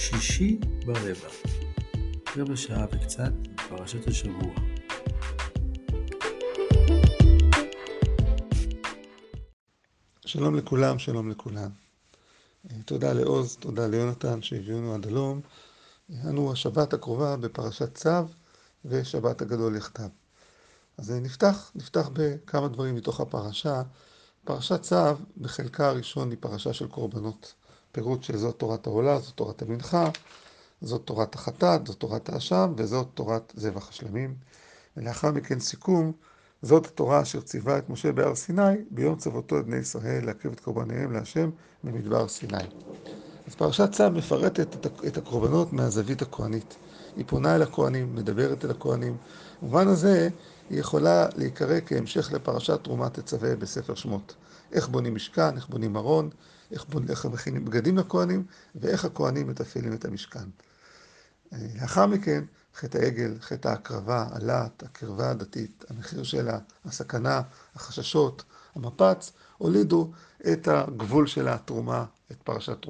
שישי ברבע, רבע שעה וקצת, פרשת השבוע. שלום לכולם, שלום לכולם. תודה לעוז, תודה ליונתן שהביאונו עד הלום. אנו השבת הקרובה בפרשת צו ושבת הגדול יחדיו. אז נפתח, נפתח בכמה דברים מתוך הפרשה. פרשת צו בחלקה הראשון היא פרשה של קורבנות. פירוט שזאת תורת העולה, זאת תורת המנחה, זאת תורת החטאת, זאת תורת האשם וזאת תורת זבח השלמים. ולאחר מכן סיכום, זאת התורה אשר ציווה את משה בהר סיני ביום צוותו את בני ישראל להקריב את קורבניהם להשם במדבר סיני. אז פרשת צו מפרטת את הקורבנות מהזווית הכהנית. היא פונה אל הכהנים, מדברת אל הכהנים. במובן הזה היא יכולה להיקרא כהמשך לפרשת תרומה תצווה בספר שמות. איך בונים משכן, איך בונים ארון, איך, בונים, איך מכינים בגדים לכהנים, ואיך הכהנים מתפעלים את המשכן. לאחר מכן, חטא העגל, חטא ההקרבה, הלהט, הקרבה הדתית, המחיר שלה, הסכנה, החששות, המפץ, הולידו את הגבול של התרומה, את פרשת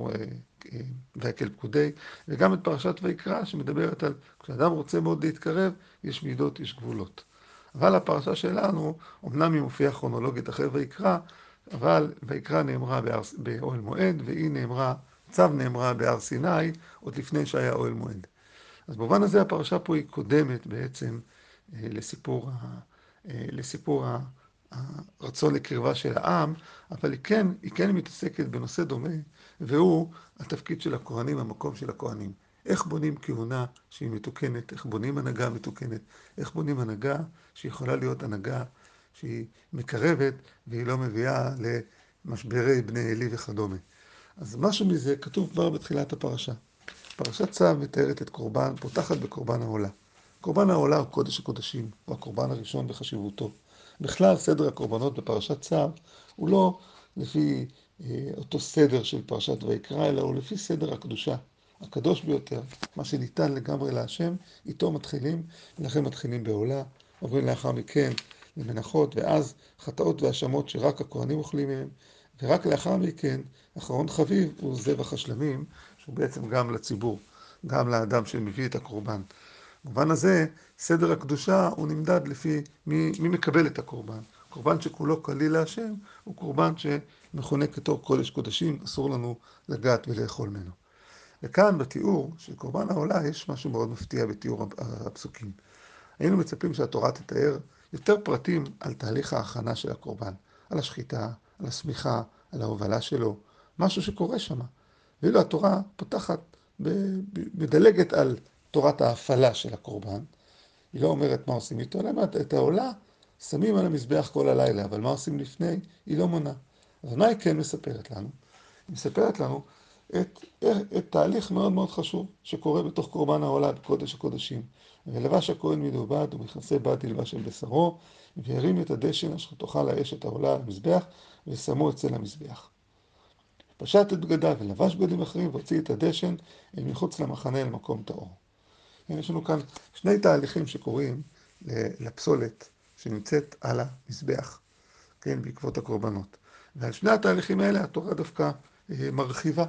ויקל פקודי, וגם את פרשת ויקרא, שמדברת על כשאדם רוצה מאוד להתקרב, יש מידות, יש גבולות. אבל הפרשה שלנו, אמנם היא מופיעה כרונולוגית אחרי ויקרא, אבל ויקרא נאמרה באוהל מועד, והיא נאמרה, צו נאמרה בהר סיני, עוד לפני שהיה אוהל מועד. אז במובן הזה הפרשה פה היא קודמת בעצם לסיפור, לסיפור הרצון לקרבה של העם, אבל היא כן, היא כן מתעסקת בנושא דומה, והוא התפקיד של הכהנים, המקום של הכהנים. איך בונים כהונה שהיא מתוקנת, איך בונים הנהגה מתוקנת, איך בונים הנהגה שיכולה להיות הנהגה שהיא מקרבת והיא לא מביאה למשברי בני עלי וכדומה. אז משהו מזה כתוב כבר בתחילת הפרשה. פרשת צו מתארת את קורבן, פותחת בקורבן העולה. קורבן העולה הוא קודש הקודשים, הוא הקורבן הראשון בחשיבותו. בכלל, סדר הקורבנות בפרשת צו הוא לא לפי אה, אותו סדר של פרשת ויקרא, אלא הוא לפי סדר הקדושה. הקדוש ביותר, מה שניתן לגמרי להשם, איתו מתחילים, ולכן מתחילים בעולה, עוברים לאחר מכן למנחות, ואז חטאות והאשמות שרק הכהנים אוכלים מהם, ורק לאחר מכן, אחרון חביב הוא זבח השלמים, שהוא בעצם גם לציבור, גם לאדם שמביא את הקורבן. במובן הזה, סדר הקדושה הוא נמדד לפי מי, מי מקבל את הקורבן. קורבן שכולו כליל להשם, הוא קורבן שמכונה כתור קודש קודשים, אסור לנו לגעת ולאכול ממנו. וכאן בתיאור של קורבן העולה יש משהו מאוד מפתיע בתיאור הפסוקים. היינו מצפים שהתורה תתאר יותר פרטים על תהליך ההכנה של הקורבן, על השחיטה, על הסמיכה, על ההובלה שלו, משהו שקורה שם. ואילו התורה פותחת, מדלגת על תורת ההפעלה של הקורבן. היא לא אומרת מה עושים איתו, אלא את העולה שמים על המזבח כל הלילה, אבל מה עושים לפני, היא לא מונה. אז מה היא כן מספרת לנו? היא מספרת לנו את, את תהליך מאוד מאוד חשוב שקורה בתוך קורבן העולה בקודש הקודשים. ולבש הכהן מדובד ומכנסי בד ילבש על בשרו, והרים את הדשן אשר תאכל האש את העולה על המזבח, ושמו אצל המזבח. פשט את בגדיו ולבש בגדים אחרים והוציא את הדשן אל מחוץ למחנה אל מקום טהור. יש לנו כאן שני תהליכים שקורים לפסולת שנמצאת על המזבח, כן, בעקבות הקורבנות. ועל שני התהליכים האלה התורה דווקא מרחיבה,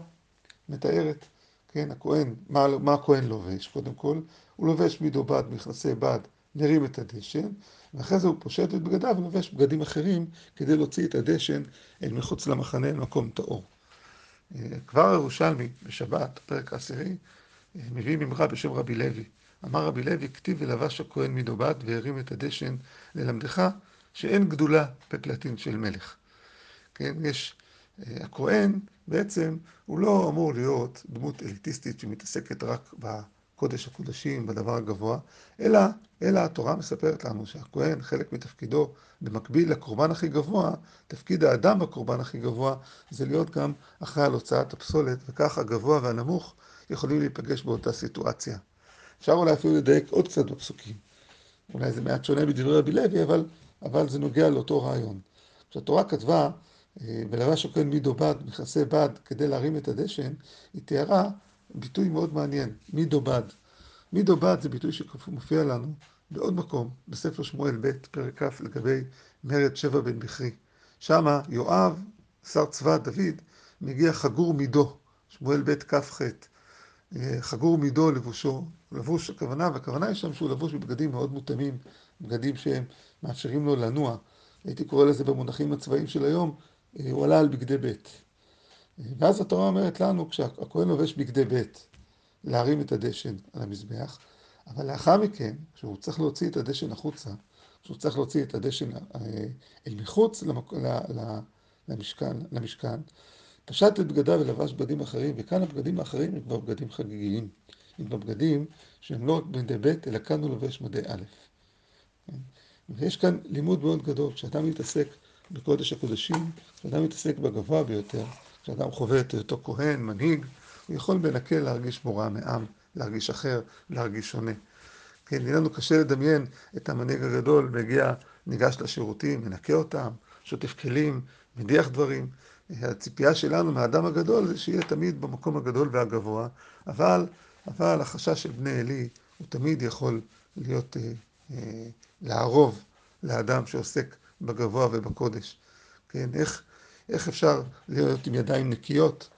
מתארת, כן, הכהן, מה, מה הכהן לובש? קודם כל, הוא לובש מדובד, מכנסי בד, מרים את הדשן, ואחרי זה הוא פושט את בגדיו ולובש בגדים אחרים כדי להוציא את הדשן אל מחוץ למחנה, אל מקום טהור. כבר ירושלמי, בשבת, פרק העשירי, מביא ממרה בשם רבי לוי. אמר רבי לוי, כתיב ולבש הכהן מדובד והרים את הדשן ללמדך שאין גדולה בפלטין של מלך. כן, יש, הכהן בעצם הוא לא אמור להיות דמות אליטיסטית שמתעסקת רק בקודש הקודשים, בדבר הגבוה, אלא, אלא התורה מספרת לנו שהכהן, חלק מתפקידו, במקביל לקורבן הכי גבוה, תפקיד האדם בקורבן הכי גבוה, זה להיות גם אחראי על הוצאת הפסולת, וכך הגבוה והנמוך יכולים להיפגש באותה סיטואציה. אפשר אולי אפילו לדייק עוד קצת בפסוקים. אולי זה מעט שונה מדברי רבי לוי, אבל, אבל זה נוגע לאותו רעיון. כשהתורה כתבה, ולבש הכהן מידו בד, מכסה בד, כדי להרים את הדשן, היא תיארה ביטוי מאוד מעניין, מידו בד. מידו בד זה ביטוי שמופיע לנו בעוד מקום, בספר שמואל ב', פרק כ', לגבי מרד שבע בן בכרי. שמה יואב, שר צבא דוד, מגיע חגור מידו, שמואל ב' כ"ח. חגור מידו לבושו, לבוש הכוונה, והכוונה היא שם שהוא לבוש בבגדים מאוד מותאמים, בגדים שהם מאפשרים לו לנוע. הייתי קורא לזה במונחים הצבאיים של היום, הוא עלה על בגדי ב'. ואז התורה אומרת לנו, כשהכהן לובש בגדי ב', להרים את הדשן על המזבח, אבל לאחר מכן, כשהוא צריך להוציא את הדשן החוצה, כשהוא צריך להוציא את הדשן אל מחוץ למק... למשכן, למשכן, פשט את בגדיו ולבש בגדים אחרים, וכאן הבגדים האחרים הם כבר בגדים חגיגיים. הם כבר בגדים שהם לא רק בגדי ב', אלא כאן הוא לובש מדי א'. ויש כאן לימוד מאוד גדול, כשאתה מתעסק בקודש הקודשים, כשאתה מתעסק בגבוה ביותר, כשאדם חווה את אותו כהן, מנהיג, הוא יכול בנקל להרגיש מורא מעם, להרגיש אחר, להרגיש שונה. כן, יהיה לנו קשה לדמיין את המנהיג הגדול, מגיע, ניגש לשירותים, מנקה אותם, שוטף כלים, מדיח דברים. הציפייה שלנו מהאדם הגדול זה שיהיה תמיד במקום הגדול והגבוה, אבל, אבל החשש של בני עלי הוא תמיד יכול להיות, אה, אה, לערוב לאדם שעוסק בגבוה ובקודש. כן, איך, איך אפשר להיות עם ידיים נקיות?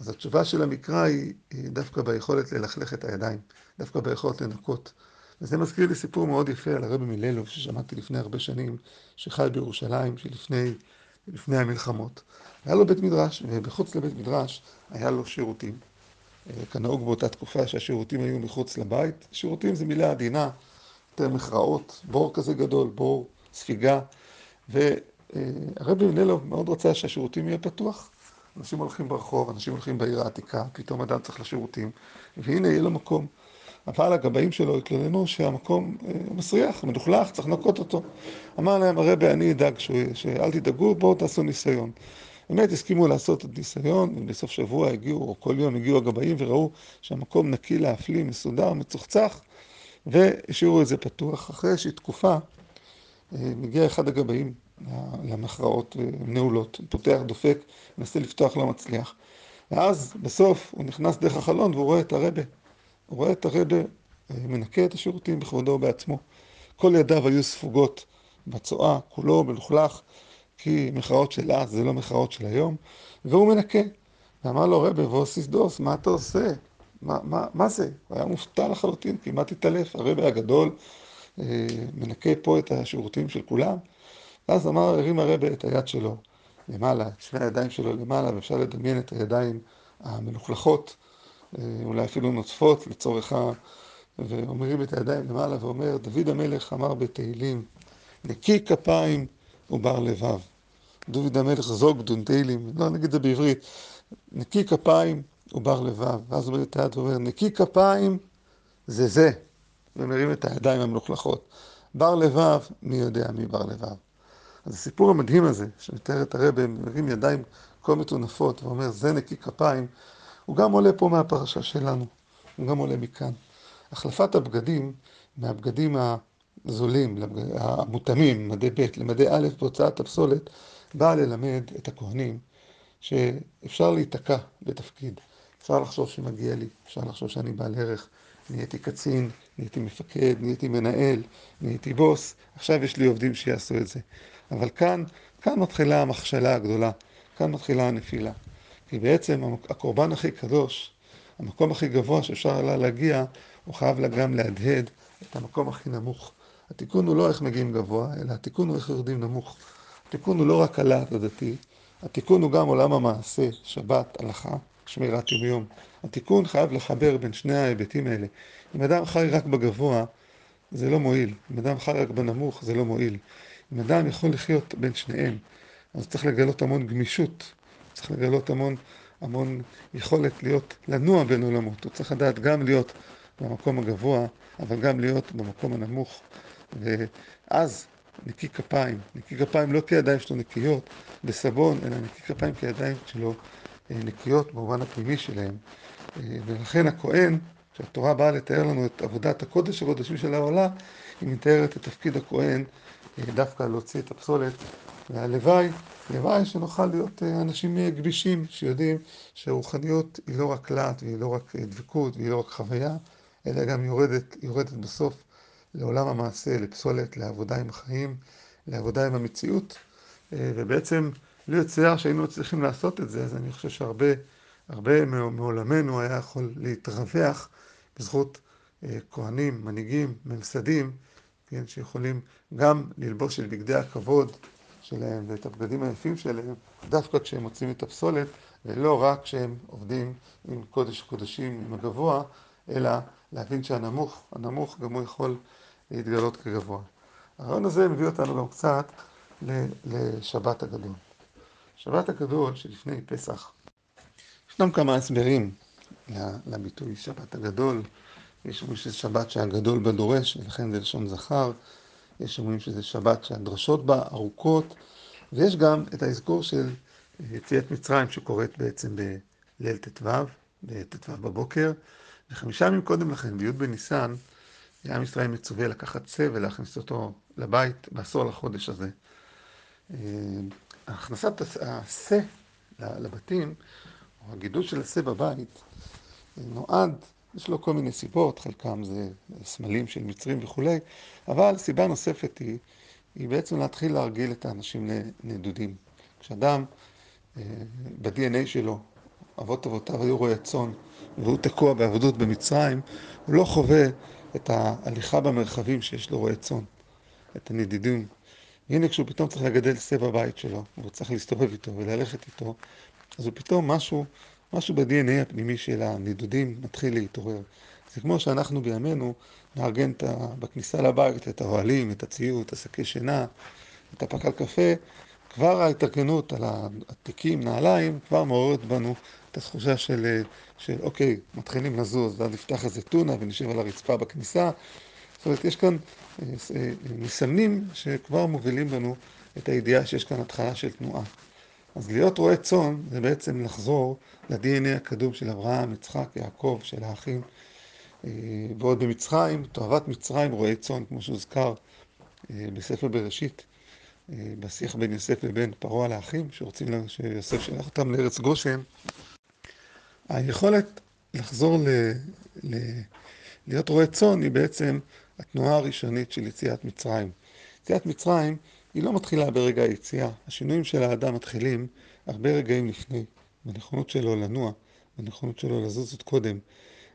אז התשובה של המקרא היא, היא דווקא ביכולת ללכלך את הידיים, דווקא ביכולת לנקות. וזה מזכיר לי סיפור מאוד יפה על הרבי מללוב, ששמעתי לפני הרבה שנים, שחי בירושלים, שלפני לפני המלחמות. היה לו בית מדרש, ובחוץ לבית מדרש היה לו שירותים. אה, כנהוג באותה תקופה שהשירותים היו מחוץ לבית. שירותים זה מילה עדינה, יותר מכרעות, בור כזה גדול, בור ספיגה. והרבי מנלוב מאוד רצה שהשירותים יהיה פתוח. אנשים הולכים ברחוב, אנשים הולכים בעיר העתיקה, פתאום אדם צריך לשירותים, והנה יהיה לו מקום. אבל הגבאים שלו התלוננו שהמקום אה, מסריח, מלוכלך, צריך לנקות אותו. אמר להם הרבי, אני אדאג שאל תדאגו, בואו תעשו ניסיון. באמת הסכימו לעשות את ניסיון, ובסוף שבוע הגיעו, או כל יום הגיעו הגבאים וראו שהמקום נקי להפליא, מסודר, מצוחצח, והשאירו את זה פתוח. אחרי איזושהי תקופה, מגיע אחד הגבאים למכרעות אה, נעולות, פותח, דופק, מנסה לפתוח, לא מצליח. ואז בסוף הוא נכנס דרך החלון והוא רואה את הרבה. הוא רואה את הרבה אה, מנקה את השירותים בכבודו ובעצמו. כל ידיו היו ספוגות בצואה, כולו מלוכלך, כי מחאות של אז זה לא מחאות של היום, והוא מנקה. ואמר לו רבי ואוסיס דוס, מה אתה עושה? מה, מה, מה זה? הוא היה מופתע לחלוטין, כמעט התעלף. הרבי הגדול מנקה פה את השירותים של כולם. ואז אמר, הרים הרבי את היד שלו למעלה, את שני הידיים שלו למעלה, ואפשר לדמיין את הידיים המלוכלכות אה, אולי אפילו נוטפות לצורך ה... ואומרים את הידיים למעלה ואומר, דוד המלך אמר בתהילים, נקי כפיים ובר לבב. דוד המלך זוג דונטיילים, לא נגיד את זה בעברית, נקי כפיים ובר לבב. ואז הוא אומר את היד ואומר, נקי כפיים זה זה, ומרים את הידיים המלוכלכות. בר לבב, מי יודע מי בר לבב. אז הסיפור המדהים הזה, שמתאר את הרבי, מרים ידיים כה מטונפות ואומר, זה נקי כפיים, הוא גם עולה פה מהפרשה שלנו, הוא גם עולה מכאן. החלפת הבגדים מהבגדים הזולים, המותאמים, מדי ב' למדי א' בהוצאת הפסולת, באה ללמד את הכהנים שאפשר להיתקע בתפקיד. אפשר לחשוב שמגיע לי, אפשר לחשוב שאני בעל ערך. נהייתי קצין, נהייתי מפקד, נהייתי מנהל, נהייתי בוס, עכשיו יש לי עובדים שיעשו את זה. אבל כאן, כאן מתחילה המכשלה הגדולה, כאן מתחילה הנפילה. כי בעצם הקורבן הכי קדוש, המקום הכי גבוה שאפשר עלה להגיע, הוא חייב גם להדהד את המקום הכי נמוך. התיקון הוא לא איך מגיעים גבוה, אלא התיקון הוא איך יורדים נמוך. התיקון הוא לא רק הלהט הדתי, התיקון הוא גם עולם המעשה, שבת, הלכה, שמירת יום יום. התיקון חייב לחבר בין שני ההיבטים האלה. אם אדם חי רק בגבוה, זה לא מועיל. אם אדם חי רק בנמוך, זה לא מועיל. אם אדם יכול לחיות בין שניהם, אז צריך לגלות המון גמישות צריך לגלות המון, המון יכולת להיות, לנוע בין עולמות. הוא צריך לדעת גם להיות במקום הגבוה, אבל גם להיות במקום הנמוך. ואז נקי כפיים, נקי כפיים לא כי הידיים שלו נקיות בסבון, אלא נקי כפיים כי הידיים שלו נקיות במובן הפנימי שלהם. אה, ולכן הכהן, כשהתורה באה לתאר לנו את עבודת הקודש הקודשים של העולה, היא מתארת את תפקיד הכהן אה, דווקא להוציא את הפסולת, והלוואי הלוואי שנוכל להיות אה, אנשים אה, גבישים, שיודעים שרוחניות היא לא רק להט והיא לא רק אה, דבקות והיא לא רק חוויה, אלא גם יורדת, יורדת בסוף לעולם המעשה, לפסולת, לעבודה עם החיים, לעבודה עם המציאות. ובעצם לי יצויר שהיינו צריכים לעשות את זה, אז אני חושב שהרבה הרבה מעולמנו היה יכול להתרווח בזכות כהנים, מנהיגים, ממסדים, כן, שיכולים גם ללבוש את בגדי הכבוד שלהם ואת הבגדים היפים שלהם, דווקא כשהם מוצאים את הפסולת, ולא רק כשהם עובדים עם קודש קודשים, עם הגבוה, אלא להבין שהנמוך, הנמוך גם הוא יכול להתגלות כגבוה. הרעיון הזה מביא אותנו גם קצת לשבת הגדול. שבת הגדול שלפני פסח, ישנם כמה הסברים לביטוי שבת הגדול. יש אומרים שזה שבת שהגדול בה דורש, ולכן זה לשון זכר. יש אומרים שזה שבת שהדרשות בה ארוכות, ויש גם את האזכור של יציאת מצרים שקורית בעצם בליל ט"ו, בט"ו בבוקר. וחמישה ימים קודם לכן, בי' בניסן, עם ישראל מצווה לקחת שא ולהכניס אותו לבית בעשור לחודש הזה. הכנסת השא לבתים, או הגידול של השא בבית, נועד, יש לו כל מיני סיבות, חלקם זה סמלים של מצרים וכולי, אבל סיבה נוספת היא, היא בעצם להתחיל להרגיל את האנשים לנדודים. כשאדם ב-DNA שלו, אבות אבותיו היו רועי צאן, והוא תקוע בעבדות במצרים, הוא לא חווה את ההליכה במרחבים שיש לו רועי צאן, את הנדידים. והנה כשהוא פתאום צריך לגדל שא בבית שלו, והוא צריך להסתובב איתו וללכת איתו, אז הוא פתאום משהו, משהו ב-DNA הפנימי של הנדודים מתחיל להתעורר. זה כמו שאנחנו בימינו נארגן בכניסה לבית את האוהלים, את הציוד, את השקי שינה, את הפקל קפה, כבר ההתארגנות על התיקים, נעליים, כבר מעוררת בנו את התחושה של, של אוקיי, מתחילים לזוז, ואז נפתח איזה טונה ונשב על הרצפה בכניסה. זאת אומרת, יש כאן מסמנים שכבר מובילים בנו את הידיעה שיש כאן התחלה של תנועה. אז להיות רועה צאן זה בעצם לחזור ל-DNA הקדום של אברהם, יצחק, יעקב, של האחים. ועוד במצרים, תועבת מצרים, רועי צאן, כמו שהוזכר בספר בראשית, בשיח בין יוסף לבין פרעה על האחים, שרוצים שיוסף שלח אותם לארץ גושן. היכולת לחזור ל... ל... להיות רועה צאן היא בעצם התנועה הראשונית של יציאת מצרים. יציאת מצרים היא לא מתחילה ברגע היציאה. השינויים של האדם מתחילים הרבה רגעים לפני, בנכונות שלו לנוע, בנכונות שלו לזוז עוד קודם.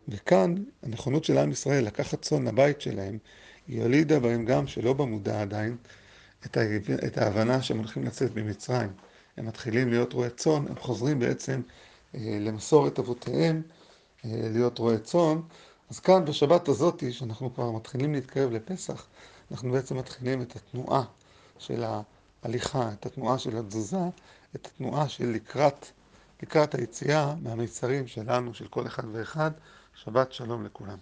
וכאן הנכונות של עם ישראל לקחת צאן לבית שלהם, היא הולידה בהם גם, שלא במודע עדיין, את, ה... את ההבנה שהם הולכים לצאת ממצרים. הם מתחילים להיות רועי צאן, הם חוזרים בעצם למסורת אבותיהם, להיות רועי צאן. אז כאן בשבת הזאת, שאנחנו כבר מתחילים להתקרב לפסח, אנחנו בעצם מתחילים את התנועה של ההליכה, את התנועה של התזוזה, את התנועה של לקראת, לקראת היציאה מהמצרים שלנו, של כל אחד ואחד. שבת שלום לכולם.